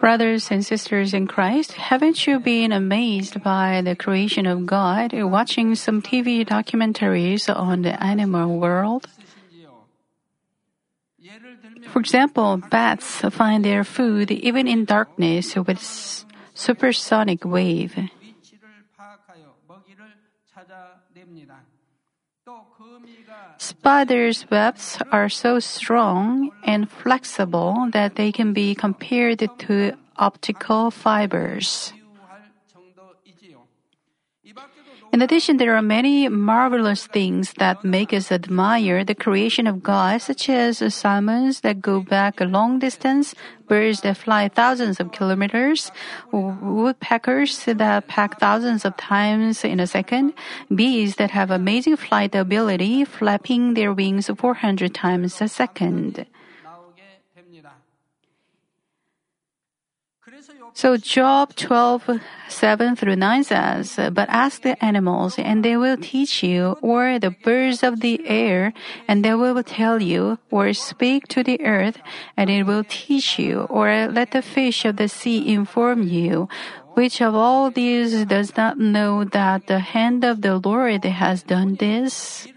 Brothers and sisters in Christ, haven't you been amazed by the creation of God watching some TV documentaries on the animal world? For example, bats find their food even in darkness with supersonic wave. Spiders' webs are so strong and flexible that they can be compared to optical fibers. In addition, there are many marvelous things that make us admire the creation of God, such as salmons that go back a long distance, birds that fly thousands of kilometers, woodpeckers that peck thousands of times in a second, bees that have amazing flight ability, flapping their wings 400 times a second. So Job 12, 7 through 9 says, But ask the animals, and they will teach you, or the birds of the air, and they will tell you, or speak to the earth, and it will teach you, or let the fish of the sea inform you. Which of all these does not know that the hand of the Lord has done this?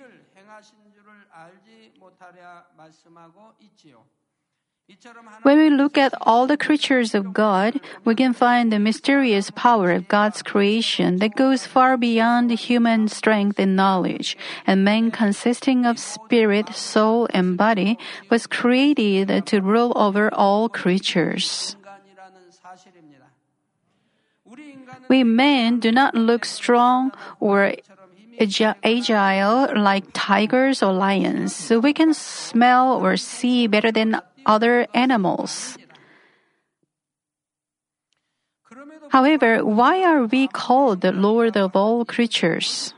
When we look at all the creatures of God, we can find the mysterious power of God's creation that goes far beyond human strength and knowledge. And man, consisting of spirit, soul, and body, was created to rule over all creatures. We men do not look strong or agile like tigers or lions, so we can smell or see better than other animals. However, why are we called the Lord of all creatures?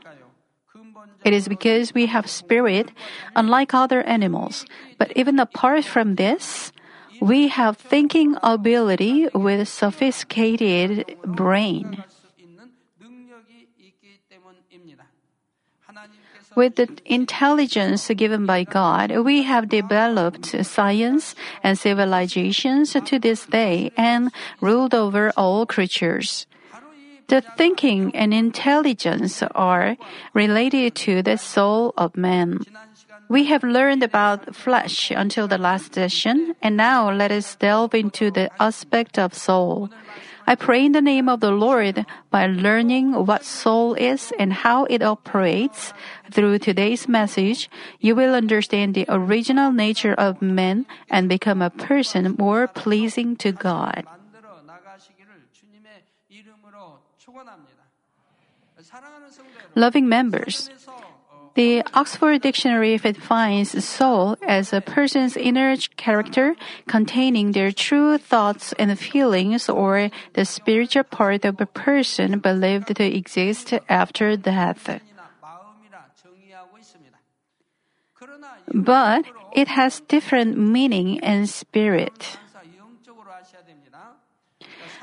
It is because we have spirit, unlike other animals. But even apart from this, we have thinking ability with sophisticated brain. With the intelligence given by God, we have developed science and civilizations to this day and ruled over all creatures. The thinking and intelligence are related to the soul of man. We have learned about flesh until the last session, and now let us delve into the aspect of soul. I pray in the name of the Lord by learning what soul is and how it operates. Through today's message, you will understand the original nature of men and become a person more pleasing to God. Loving members, the Oxford Dictionary defines soul as a person's inner character containing their true thoughts and feelings or the spiritual part of a person believed to exist after death. But it has different meaning in spirit.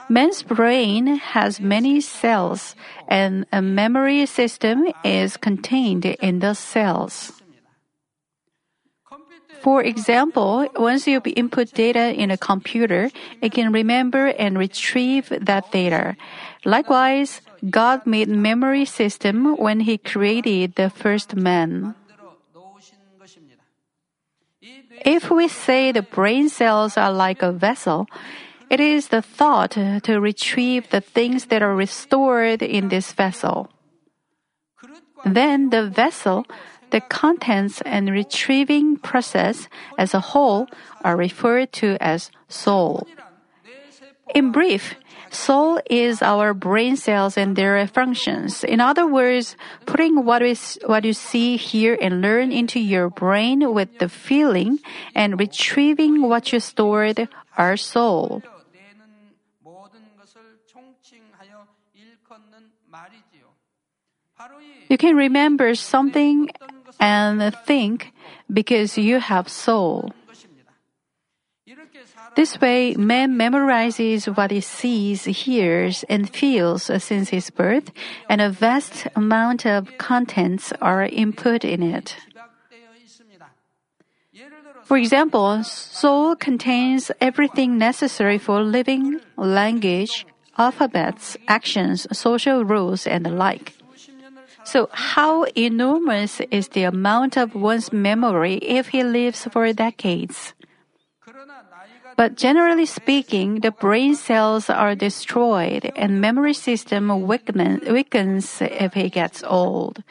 Man's brain has many cells, and a memory system is contained in the cells. For example, once you input data in a computer, it can remember and retrieve that data. Likewise, God made memory system when he created the first man. If we say the brain cells are like a vessel, it is the thought to retrieve the things that are restored in this vessel. Then the vessel, the contents, and retrieving process as a whole are referred to as soul. In brief, soul is our brain cells and their functions. In other words, putting what, is, what you see, hear, and learn into your brain with the feeling and retrieving what you stored are soul. You can remember something and think because you have soul. This way, man memorizes what he sees, hears, and feels since his birth, and a vast amount of contents are input in it. For example, soul contains everything necessary for living, language, alphabets, actions, social rules, and the like. So, how enormous is the amount of one's memory if he lives for decades? But generally speaking, the brain cells are destroyed and memory system weakens if he gets old.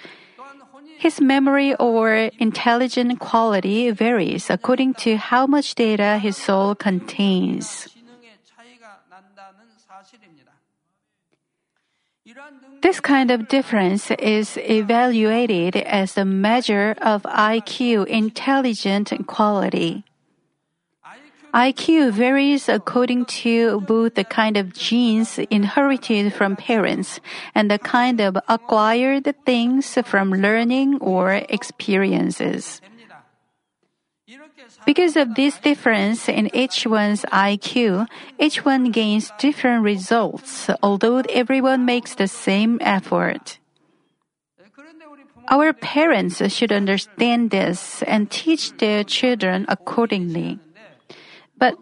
His memory or intelligent quality varies according to how much data his soul contains. This kind of difference is evaluated as a measure of IQ intelligent quality. IQ varies according to both the kind of genes inherited from parents and the kind of acquired things from learning or experiences. Because of this difference in each one's IQ, each one gains different results, although everyone makes the same effort. Our parents should understand this and teach their children accordingly. But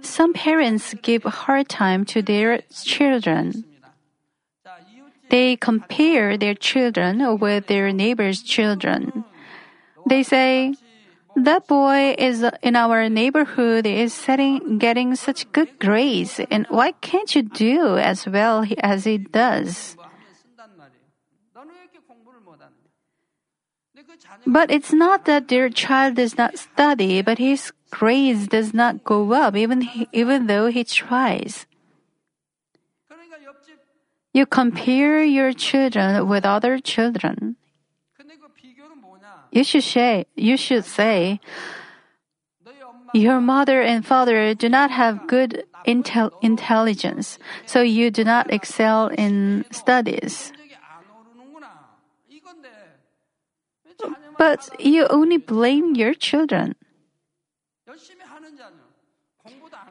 some parents give hard time to their children. They compare their children with their neighbor's children. They say, that boy is in our neighborhood is setting, getting such good grades, and why can't you do as well as he does? But it's not that their child does not study, but his grades does not go up even he, even though he tries. You compare your children with other children. You should say, you should say, your mother and father do not have good intel- intelligence, so you do not excel in studies. But you only blame your children.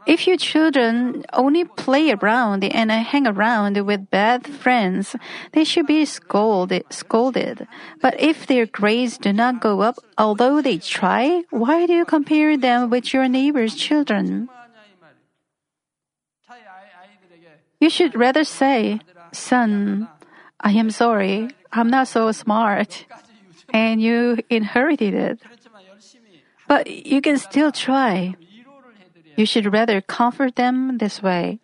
If your children only play around and hang around with bad friends, they should be scolded, scolded. But if their grades do not go up, although they try, why do you compare them with your neighbor's children? You should rather say, Son, I am sorry, I'm not so smart, and you inherited it. But you can still try. You should rather comfort them this way.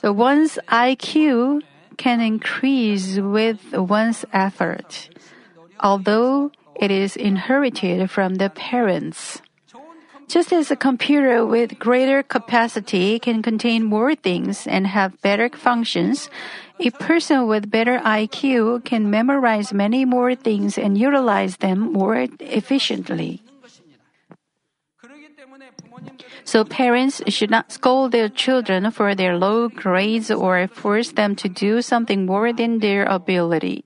So one's IQ can increase with one's effort, although it is inherited from the parents. Just as a computer with greater capacity can contain more things and have better functions, a person with better IQ can memorize many more things and utilize them more efficiently. So parents should not scold their children for their low grades or force them to do something more than their ability.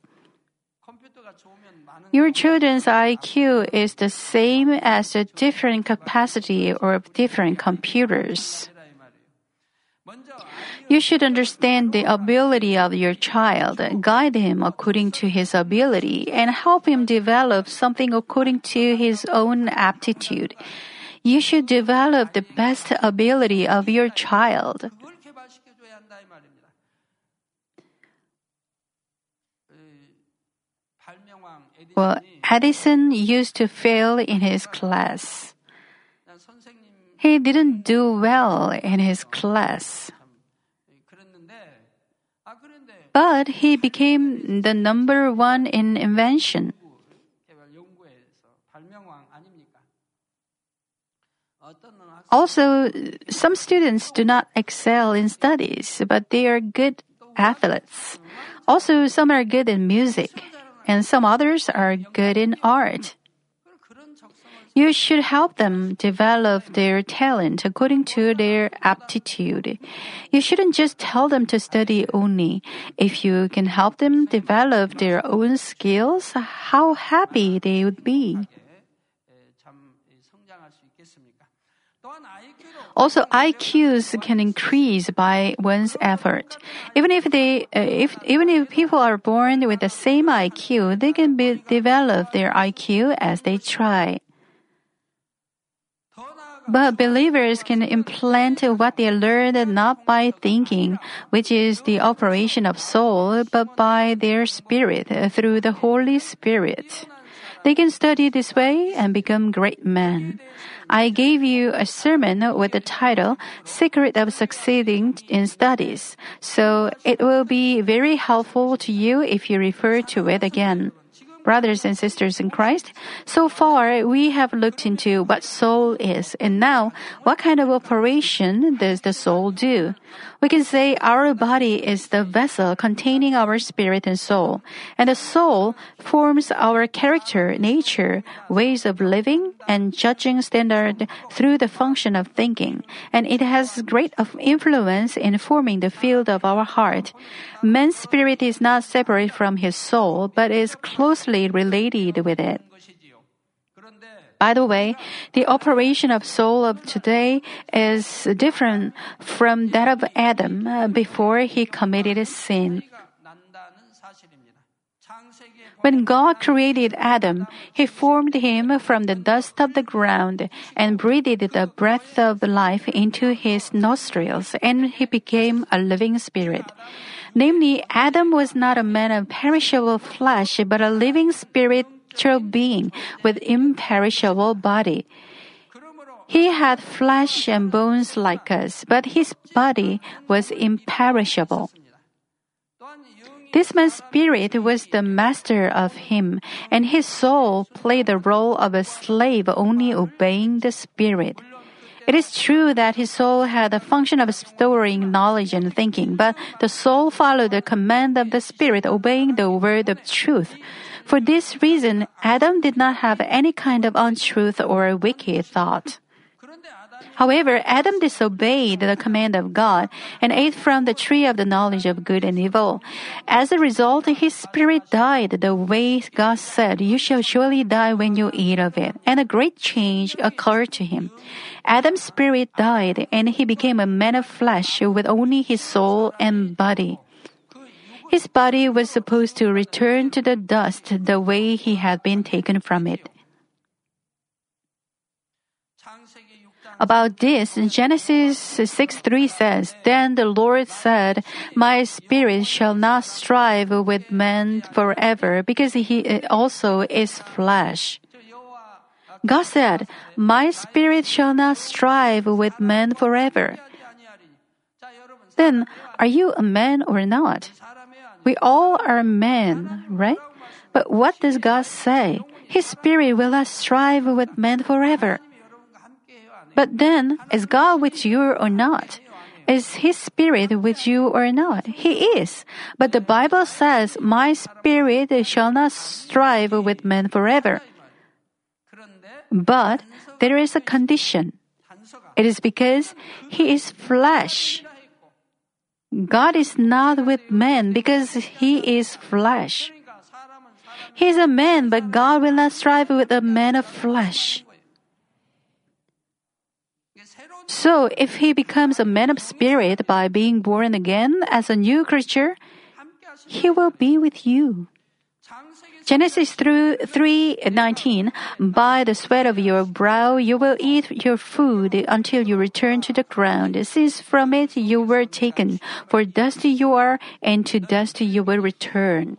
Your children's IQ is the same as a different capacity or different computers. You should understand the ability of your child, guide him according to his ability, and help him develop something according to his own aptitude. You should develop the best ability of your child. Well, Edison used to fail in his class. He didn't do well in his class. But he became the number one in invention. Also, some students do not excel in studies, but they are good athletes. Also, some are good in music, and some others are good in art. You should help them develop their talent according to their aptitude. You shouldn't just tell them to study only. If you can help them develop their own skills, how happy they would be. Also, IQs can increase by one's effort. Even if they, uh, if even if people are born with the same IQ, they can be, develop their IQ as they try. But believers can implant what they learned not by thinking, which is the operation of soul, but by their spirit through the Holy Spirit. They can study this way and become great men. I gave you a sermon with the title Secret of Succeeding in Studies, so it will be very helpful to you if you refer to it again. Brothers and sisters in Christ, so far we have looked into what soul is, and now what kind of operation does the soul do? We can say our body is the vessel containing our spirit and soul, and the soul forms our character, nature, ways of living, and judging standard through the function of thinking, and it has great influence in forming the field of our heart. Man's spirit is not separate from his soul, but is closely related with it. By the way, the operation of soul of today is different from that of Adam uh, before he committed sin. When God created Adam, He formed him from the dust of the ground and breathed the breath of life into his nostrils, and he became a living spirit. Namely, Adam was not a man of perishable flesh, but a living spiritual being with imperishable body. He had flesh and bones like us, but his body was imperishable. This man's spirit was the master of him, and his soul played the role of a slave only obeying the spirit. It is true that his soul had the function of storing knowledge and thinking, but the soul followed the command of the Spirit, obeying the word of truth. For this reason, Adam did not have any kind of untruth or wicked thought. However, Adam disobeyed the command of God and ate from the tree of the knowledge of good and evil. As a result, his spirit died the way God said, You shall surely die when you eat of it. And a great change occurred to him. Adam's spirit died and he became a man of flesh with only his soul and body. His body was supposed to return to the dust the way he had been taken from it. About this, Genesis 6 3 says, Then the Lord said, My spirit shall not strive with man forever, because he also is flesh. God said, My spirit shall not strive with man forever. Then, are you a man or not? We all are men, right? But what does God say? His spirit will not strive with man forever. But then, is God with you or not? Is His Spirit with you or not? He is. But the Bible says, My Spirit shall not strive with men forever. But there is a condition. It is because He is flesh. God is not with men because He is flesh. He is a man, but God will not strive with a man of flesh. So, if he becomes a man of spirit by being born again as a new creature, he will be with you. Genesis 3:19 By the sweat of your brow you will eat your food until you return to the ground since from it you were taken for dust you are and to dust you will return.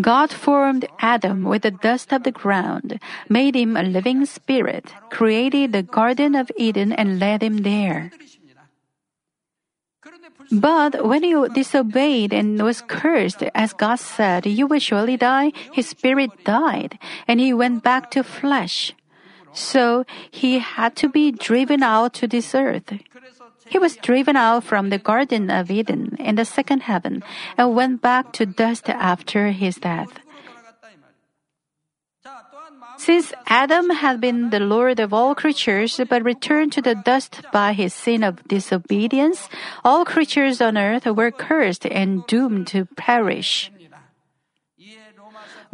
God formed Adam with the dust of the ground, made him a living spirit, created the Garden of Eden and led him there. But when he disobeyed and was cursed, as God said, You will surely die, his spirit died, and he went back to flesh. So he had to be driven out to this earth. He was driven out from the Garden of Eden in the second heaven and went back to dust after his death. Since Adam had been the Lord of all creatures but returned to the dust by his sin of disobedience, all creatures on earth were cursed and doomed to perish.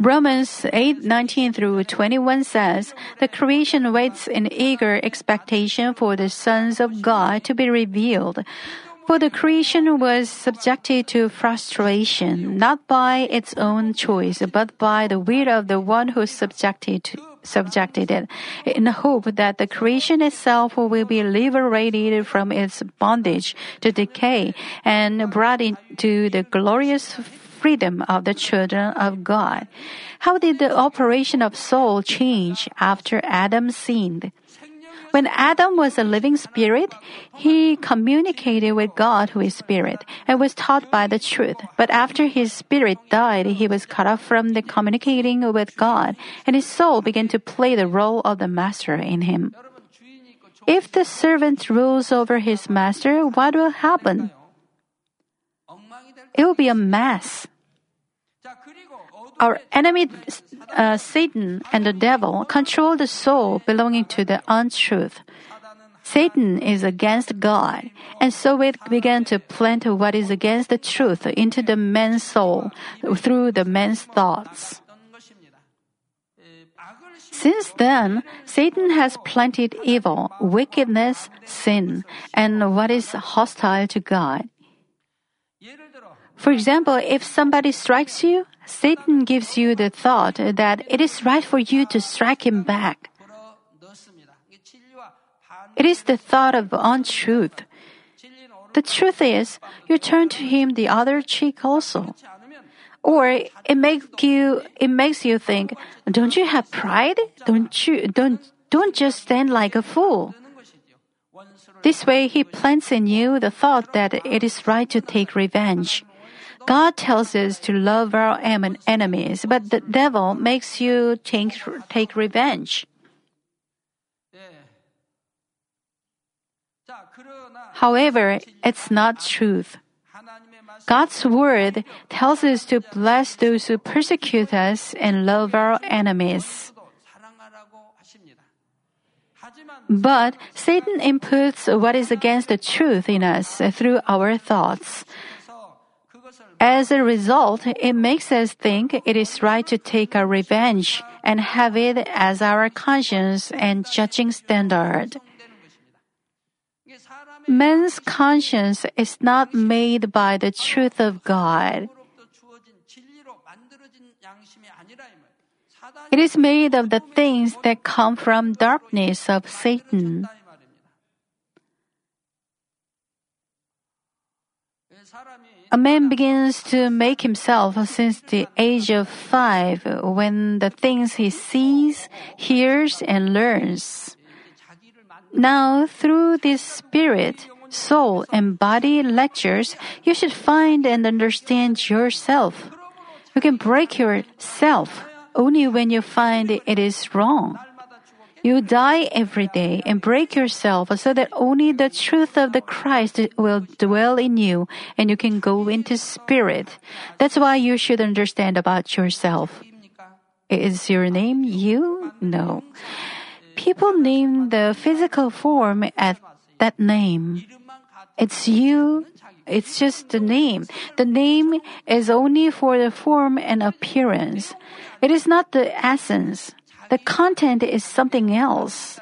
Romans 8:19 through 21 says, "The creation waits in eager expectation for the sons of God to be revealed." For the creation was subjected to frustration, not by its own choice, but by the will of the one who subjected subjected it, in the hope that the creation itself will be liberated from its bondage to decay and brought into the glorious freedom of the children of God. How did the operation of soul change after Adam sinned? When Adam was a living spirit, he communicated with God who is spirit and was taught by the truth. But after his spirit died, he was cut off from the communicating with God and his soul began to play the role of the master in him. If the servant rules over his master, what will happen? It will be a mess. Our enemy, uh, Satan and the devil, control the soul belonging to the untruth. Satan is against God, and so it began to plant what is against the truth into the man's soul through the man's thoughts. Since then, Satan has planted evil, wickedness, sin, and what is hostile to God. For example, if somebody strikes you, Satan gives you the thought that it is right for you to strike him back. It is the thought of untruth. The truth is, you turn to him the other cheek also. Or it makes you it makes you think, don't you have pride? Don't you don't don't just stand like a fool. This way he plants in you the thought that it is right to take revenge. God tells us to love our enemies, but the devil makes you take, take revenge. However, it's not truth. God's word tells us to bless those who persecute us and love our enemies. But Satan inputs what is against the truth in us through our thoughts. As a result, it makes us think it is right to take a revenge and have it as our conscience and judging standard. Man's conscience is not made by the truth of God. It is made of the things that come from darkness of Satan. A man begins to make himself since the age of five when the things he sees, hears, and learns. Now, through this spirit, soul, and body lectures, you should find and understand yourself. You can break yourself only when you find it is wrong. You die every day and break yourself so that only the truth of the Christ will dwell in you and you can go into spirit. That's why you should understand about yourself. Is your name you? No. People name the physical form at that name. It's you. It's just the name. The name is only for the form and appearance. It is not the essence. The content is something else.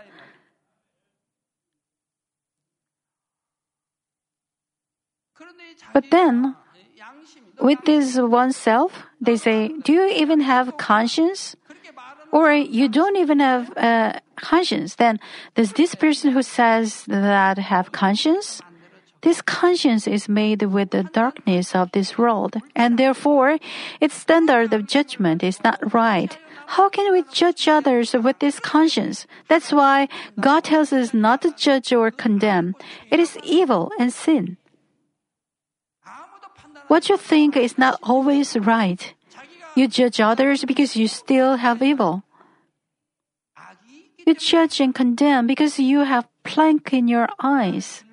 But then, with this oneself, they say, Do you even have conscience? Or you don't even have a conscience. Then, does this person who says that have conscience? This conscience is made with the darkness of this world, and therefore, its standard of judgment is not right. How can we judge others with this conscience? That's why God tells us not to judge or condemn. It is evil and sin. What you think is not always right. You judge others because you still have evil. You judge and condemn because you have plank in your eyes.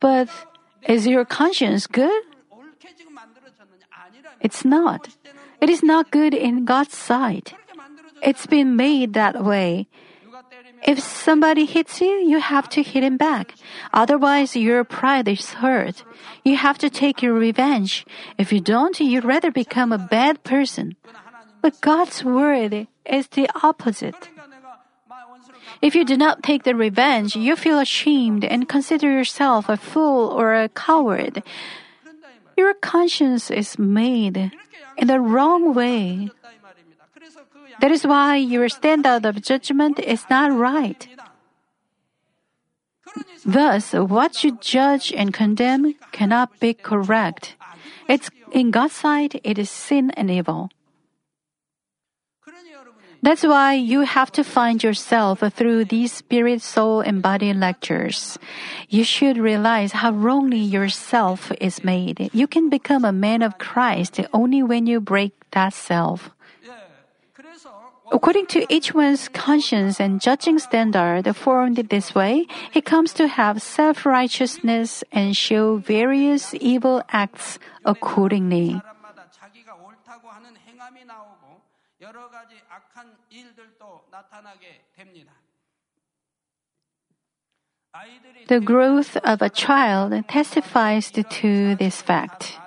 But is your conscience good? It's not. It is not good in God's sight. It's been made that way. If somebody hits you, you have to hit him back. Otherwise, your pride is hurt. You have to take your revenge. If you don't, you'd rather become a bad person. But God's word is the opposite. If you do not take the revenge, you feel ashamed and consider yourself a fool or a coward. Your conscience is made in the wrong way. That is why your standard of judgment is not right. Thus, what you judge and condemn cannot be correct. It's in God's sight, it is sin and evil. That's why you have to find yourself through these spirit, soul, and body lectures. You should realize how wrongly yourself is made. You can become a man of Christ only when you break that self. According to each one's conscience and judging standard formed this way, he comes to have self righteousness and show various evil acts accordingly. The growth of a child testifies to this fact.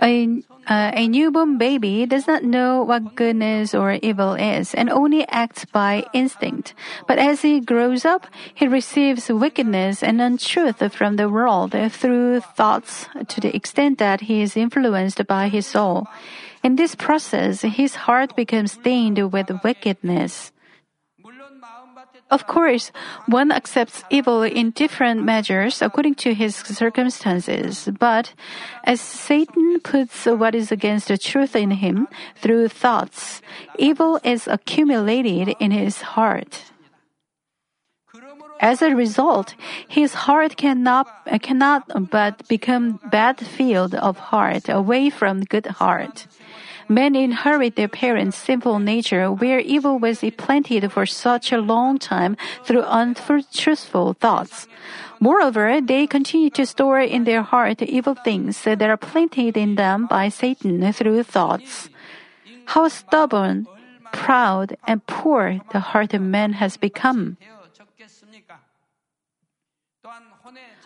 A uh, a newborn baby does not know what goodness or evil is and only acts by instinct. But as he grows up, he receives wickedness and untruth from the world through thoughts to the extent that he is influenced by his soul. In this process, his heart becomes stained with wickedness. Of course, one accepts evil in different measures according to his circumstances, but as Satan puts what is against the truth in him through thoughts, evil is accumulated in his heart. As a result, his heart cannot, cannot but become bad field of heart away from good heart. Men inherit their parents' sinful nature where evil was implanted for such a long time through untruthful thoughts. Moreover, they continue to store in their heart evil things that are planted in them by Satan through thoughts. How stubborn, proud, and poor the heart of man has become.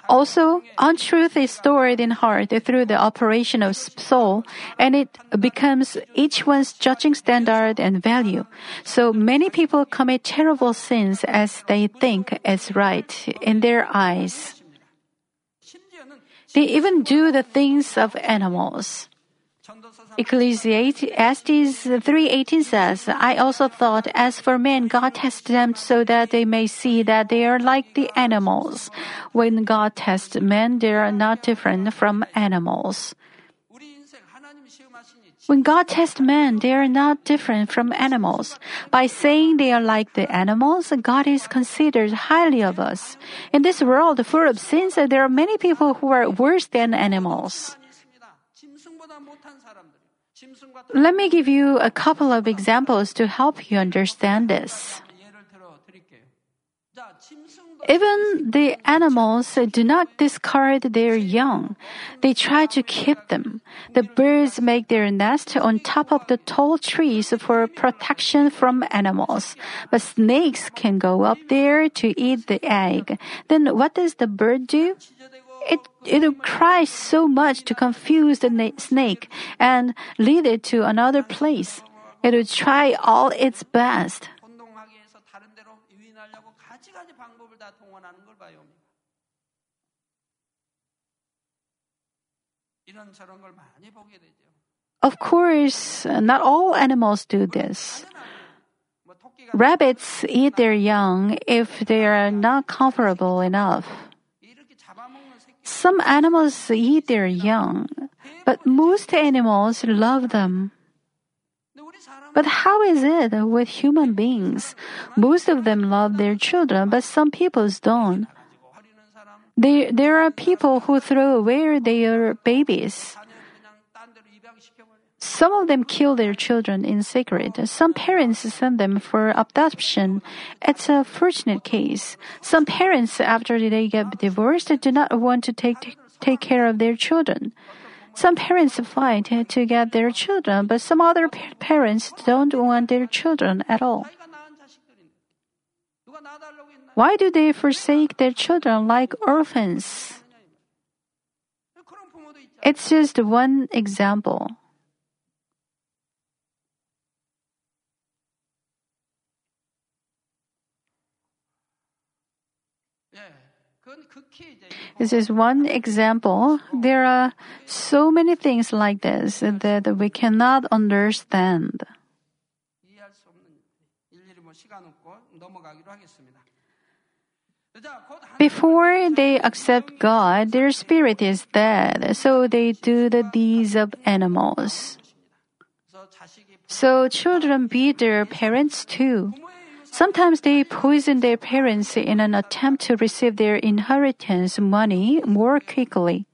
Also, untruth is stored in heart through the operation of soul, and it becomes each one's judging standard and value. So many people commit terrible sins as they think is right in their eyes. They even do the things of animals. Ecclesiastes 3:18 says, "I also thought as for men God tests them so that they may see that they are like the animals. When God tests men, they are not different from animals." When God tests men, they are not different from animals. By saying they are like the animals, God is considered highly of us. In this world full of sins, there are many people who are worse than animals. Let me give you a couple of examples to help you understand this. Even the animals do not discard their young. They try to keep them. The birds make their nest on top of the tall trees for protection from animals. But snakes can go up there to eat the egg. Then what does the bird do? It, it cries so much to confuse the snake and lead it to another place. It will try all its best. Of course, not all animals do this. Rabbits eat their young if they are not comfortable enough. Some animals eat their young, but most animals love them. But how is it with human beings? Most of them love their children, but some people don't. There, there are people who throw away their babies. Some of them kill their children in secret. Some parents send them for adoption. It's a fortunate case. Some parents, after they get divorced, do not want to take, take care of their children. Some parents fight to get their children, but some other parents don't want their children at all. Why do they forsake their children like orphans? It's just one example. This is one example. There are so many things like this that we cannot understand. Before they accept God, their spirit is dead, so they do the deeds of animals. So children beat their parents too. Sometimes they poison their parents in an attempt to receive their inheritance money more quickly.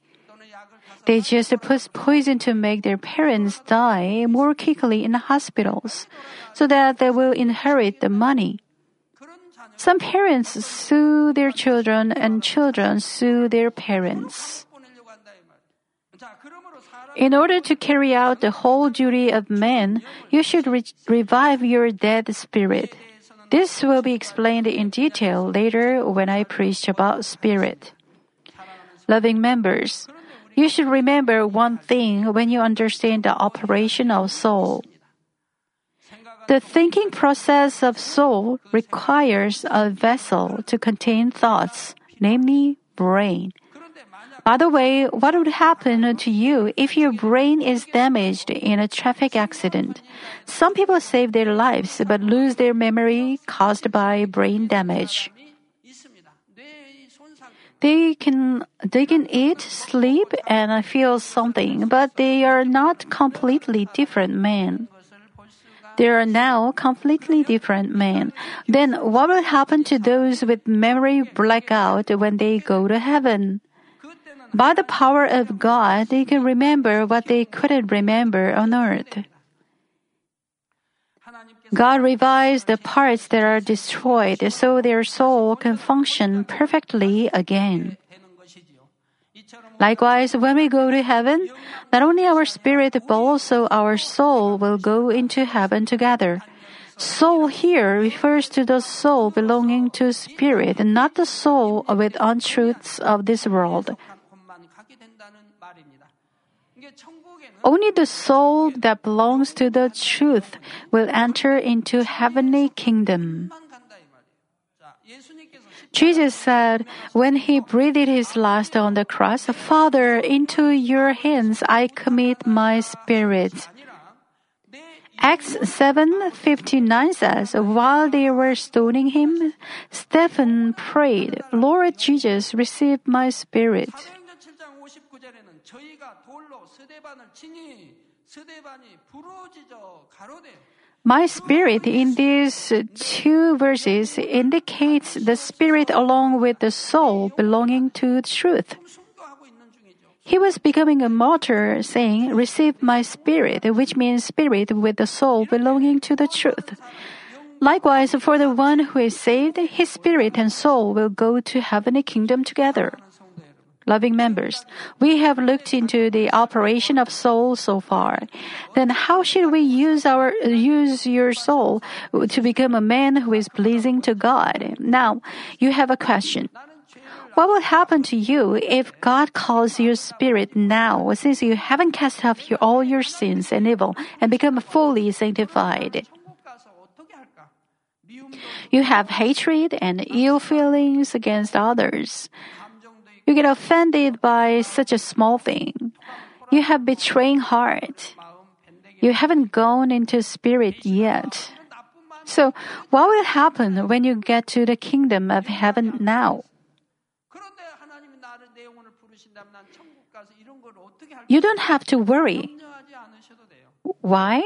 They just put poison to make their parents die more quickly in hospitals so that they will inherit the money. Some parents sue their children and children sue their parents. In order to carry out the whole duty of man, you should re- revive your dead spirit. This will be explained in detail later when I preach about spirit. Loving members, you should remember one thing when you understand the operation of soul. The thinking process of soul requires a vessel to contain thoughts, namely brain. By the way, what would happen to you if your brain is damaged in a traffic accident? Some people save their lives but lose their memory caused by brain damage. They can they can eat, sleep, and feel something, but they are not completely different men. They are now completely different men. Then what will happen to those with memory blackout when they go to heaven? By the power of God, they can remember what they couldn't remember on earth. God revives the parts that are destroyed so their soul can function perfectly again. Likewise, when we go to heaven, not only our spirit but also our soul will go into heaven together. Soul here refers to the soul belonging to spirit, not the soul with untruths of this world. Only the soul that belongs to the truth will enter into heavenly kingdom. Jesus said, when he breathed his last on the cross, Father, into your hands I commit my spirit. Acts 7:59 says, while they were stoning him, Stephen prayed, "Lord Jesus, receive my spirit." My spirit in these two verses indicates the spirit along with the soul belonging to truth. He was becoming a martyr, saying, Receive my spirit, which means spirit with the soul belonging to the truth. Likewise, for the one who is saved, his spirit and soul will go to heavenly kingdom together loving members. We have looked into the operation of soul so far. Then how should we use our use your soul to become a man who is pleasing to God? Now, you have a question. What will happen to you if God calls your spirit now, since you haven't cast off your, all your sins and evil and become fully sanctified? You have hatred and ill feelings against others. You get offended by such a small thing. You have betraying heart. You haven't gone into spirit yet. So, what will happen when you get to the kingdom of heaven now? You don't have to worry. Why?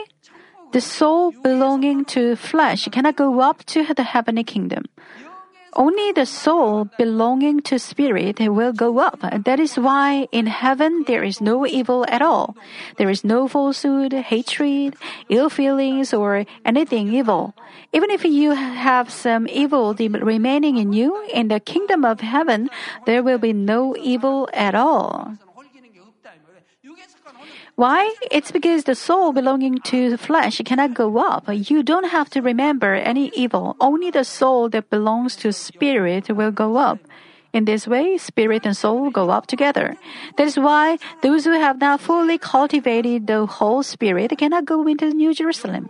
The soul belonging to flesh cannot go up to the heavenly kingdom. Only the soul belonging to spirit will go up. That is why in heaven there is no evil at all. There is no falsehood, hatred, ill feelings, or anything evil. Even if you have some evil remaining in you, in the kingdom of heaven, there will be no evil at all. Why? It's because the soul belonging to the flesh cannot go up. You don't have to remember any evil. Only the soul that belongs to spirit will go up. In this way, spirit and soul go up together. That is why those who have not fully cultivated the whole spirit cannot go into New Jerusalem.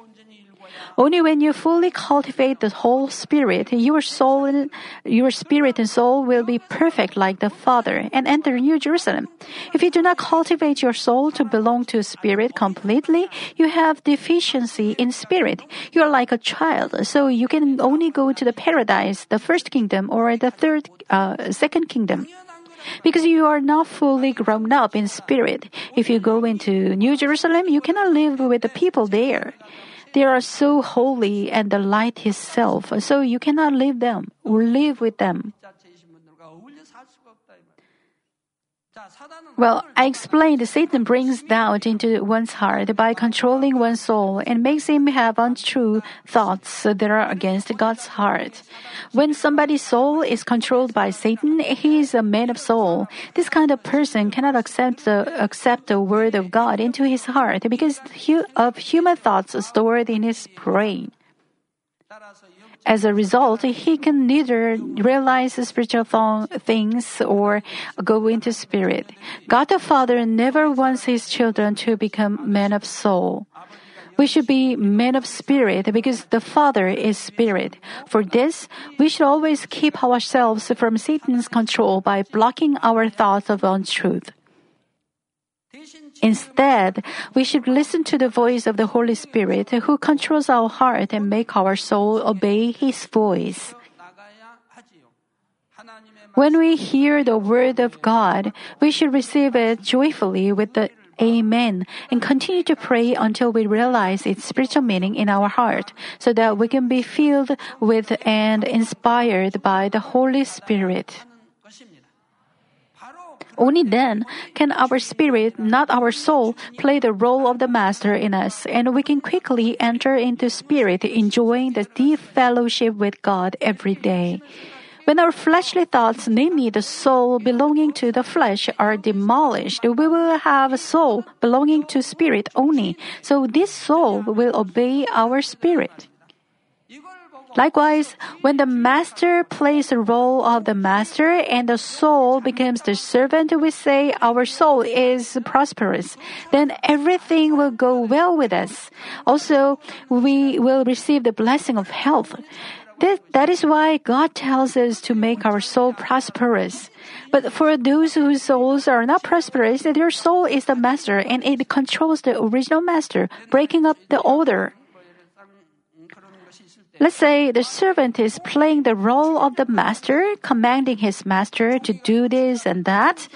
Only when you fully cultivate the whole spirit, your soul, and, your spirit and soul will be perfect like the Father and enter New Jerusalem. If you do not cultivate your soul to belong to spirit completely, you have deficiency in spirit. You are like a child, so you can only go to the paradise, the first kingdom, or the third, uh, second kingdom because you are not fully grown up in spirit. If you go into New Jerusalem, you cannot live with the people there. They are so holy and the light itself, so you cannot live them or live with them. Well, I explained Satan brings doubt into one's heart by controlling one's soul and makes him have untrue thoughts that are against God's heart. When somebody's soul is controlled by Satan, he is a man of soul. This kind of person cannot accept the, accept the word of God into his heart because of human thoughts stored in his brain. As a result, he can neither realize spiritual th- things or go into spirit. God the Father never wants his children to become men of soul. We should be men of spirit because the Father is spirit. For this, we should always keep ourselves from Satan's control by blocking our thoughts of untruth. Instead, we should listen to the voice of the Holy Spirit who controls our heart and make our soul obey His voice. When we hear the word of God, we should receive it joyfully with the Amen and continue to pray until we realize its spiritual meaning in our heart so that we can be filled with and inspired by the Holy Spirit. Only then can our spirit, not our soul, play the role of the Master in us, and we can quickly enter into spirit, enjoying the deep fellowship with God every day. When our fleshly thoughts, namely the soul belonging to the flesh, are demolished, we will have a soul belonging to spirit only. So this soul will obey our spirit. Likewise, when the master plays the role of the master and the soul becomes the servant, we say our soul is prosperous. Then everything will go well with us. Also, we will receive the blessing of health. That, that is why God tells us to make our soul prosperous. But for those whose souls are not prosperous, their soul is the master and it controls the original master, breaking up the order. Let's say the servant is playing the role of the master, commanding his master to do this and that.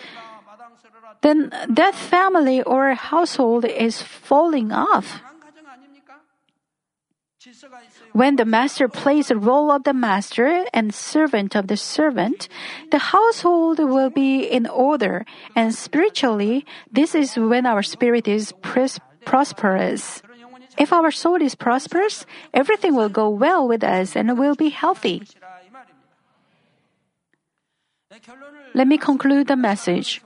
Then that family or household is falling off. When the master plays the role of the master and servant of the servant, the household will be in order, and spiritually, this is when our spirit is pres- prosperous. If our soul is prosperous, everything will go well with us and will be healthy. Let me conclude the message.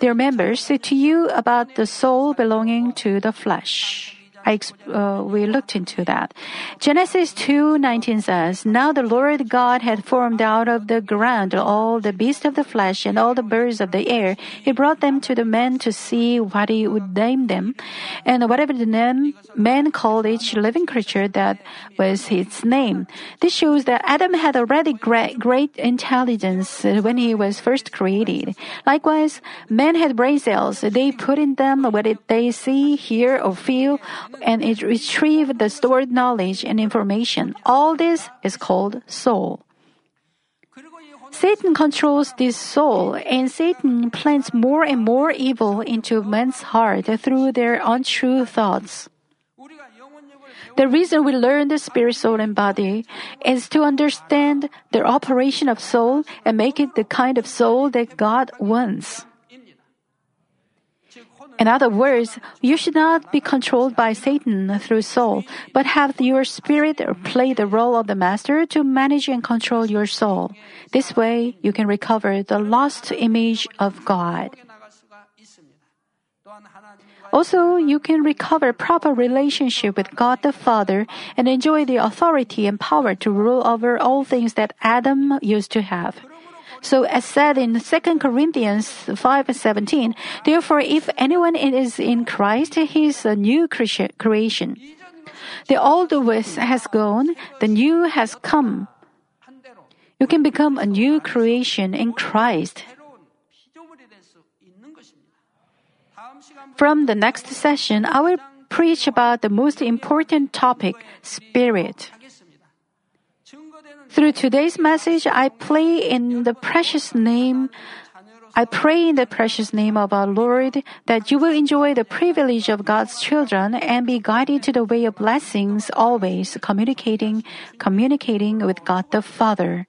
Dear members, say to you about the soul belonging to the flesh. I, uh, we looked into that. Genesis 2:19 says, "Now the Lord God had formed out of the ground all the beasts of the flesh and all the birds of the air. He brought them to the man to see what he would name them, and whatever the name man called each living creature, that was its name." This shows that Adam had already great, great intelligence when he was first created. Likewise, men had brain cells. They put in them what they see, hear, or feel, and it retrieve the stored knowledge and information. All this is called soul. Satan controls this soul, and Satan plants more and more evil into men's heart through their untrue thoughts. The reason we learn the spirit, soul, and body is to understand the operation of soul and make it the kind of soul that God wants. In other words, you should not be controlled by Satan through soul, but have your spirit play the role of the master to manage and control your soul. This way, you can recover the lost image of God. Also, you can recover proper relationship with God the Father and enjoy the authority and power to rule over all things that Adam used to have. So as said in 2 Corinthians 5:17, therefore if anyone is in Christ, he is a new creation. The old has gone, the new has come. You can become a new creation in Christ. From the next session, I will preach about the most important topic, spirit. Through today's message, I play in the precious name I pray in the precious name of our Lord that you will enjoy the privilege of God's children and be guided to the way of blessings always communicating communicating with God the Father.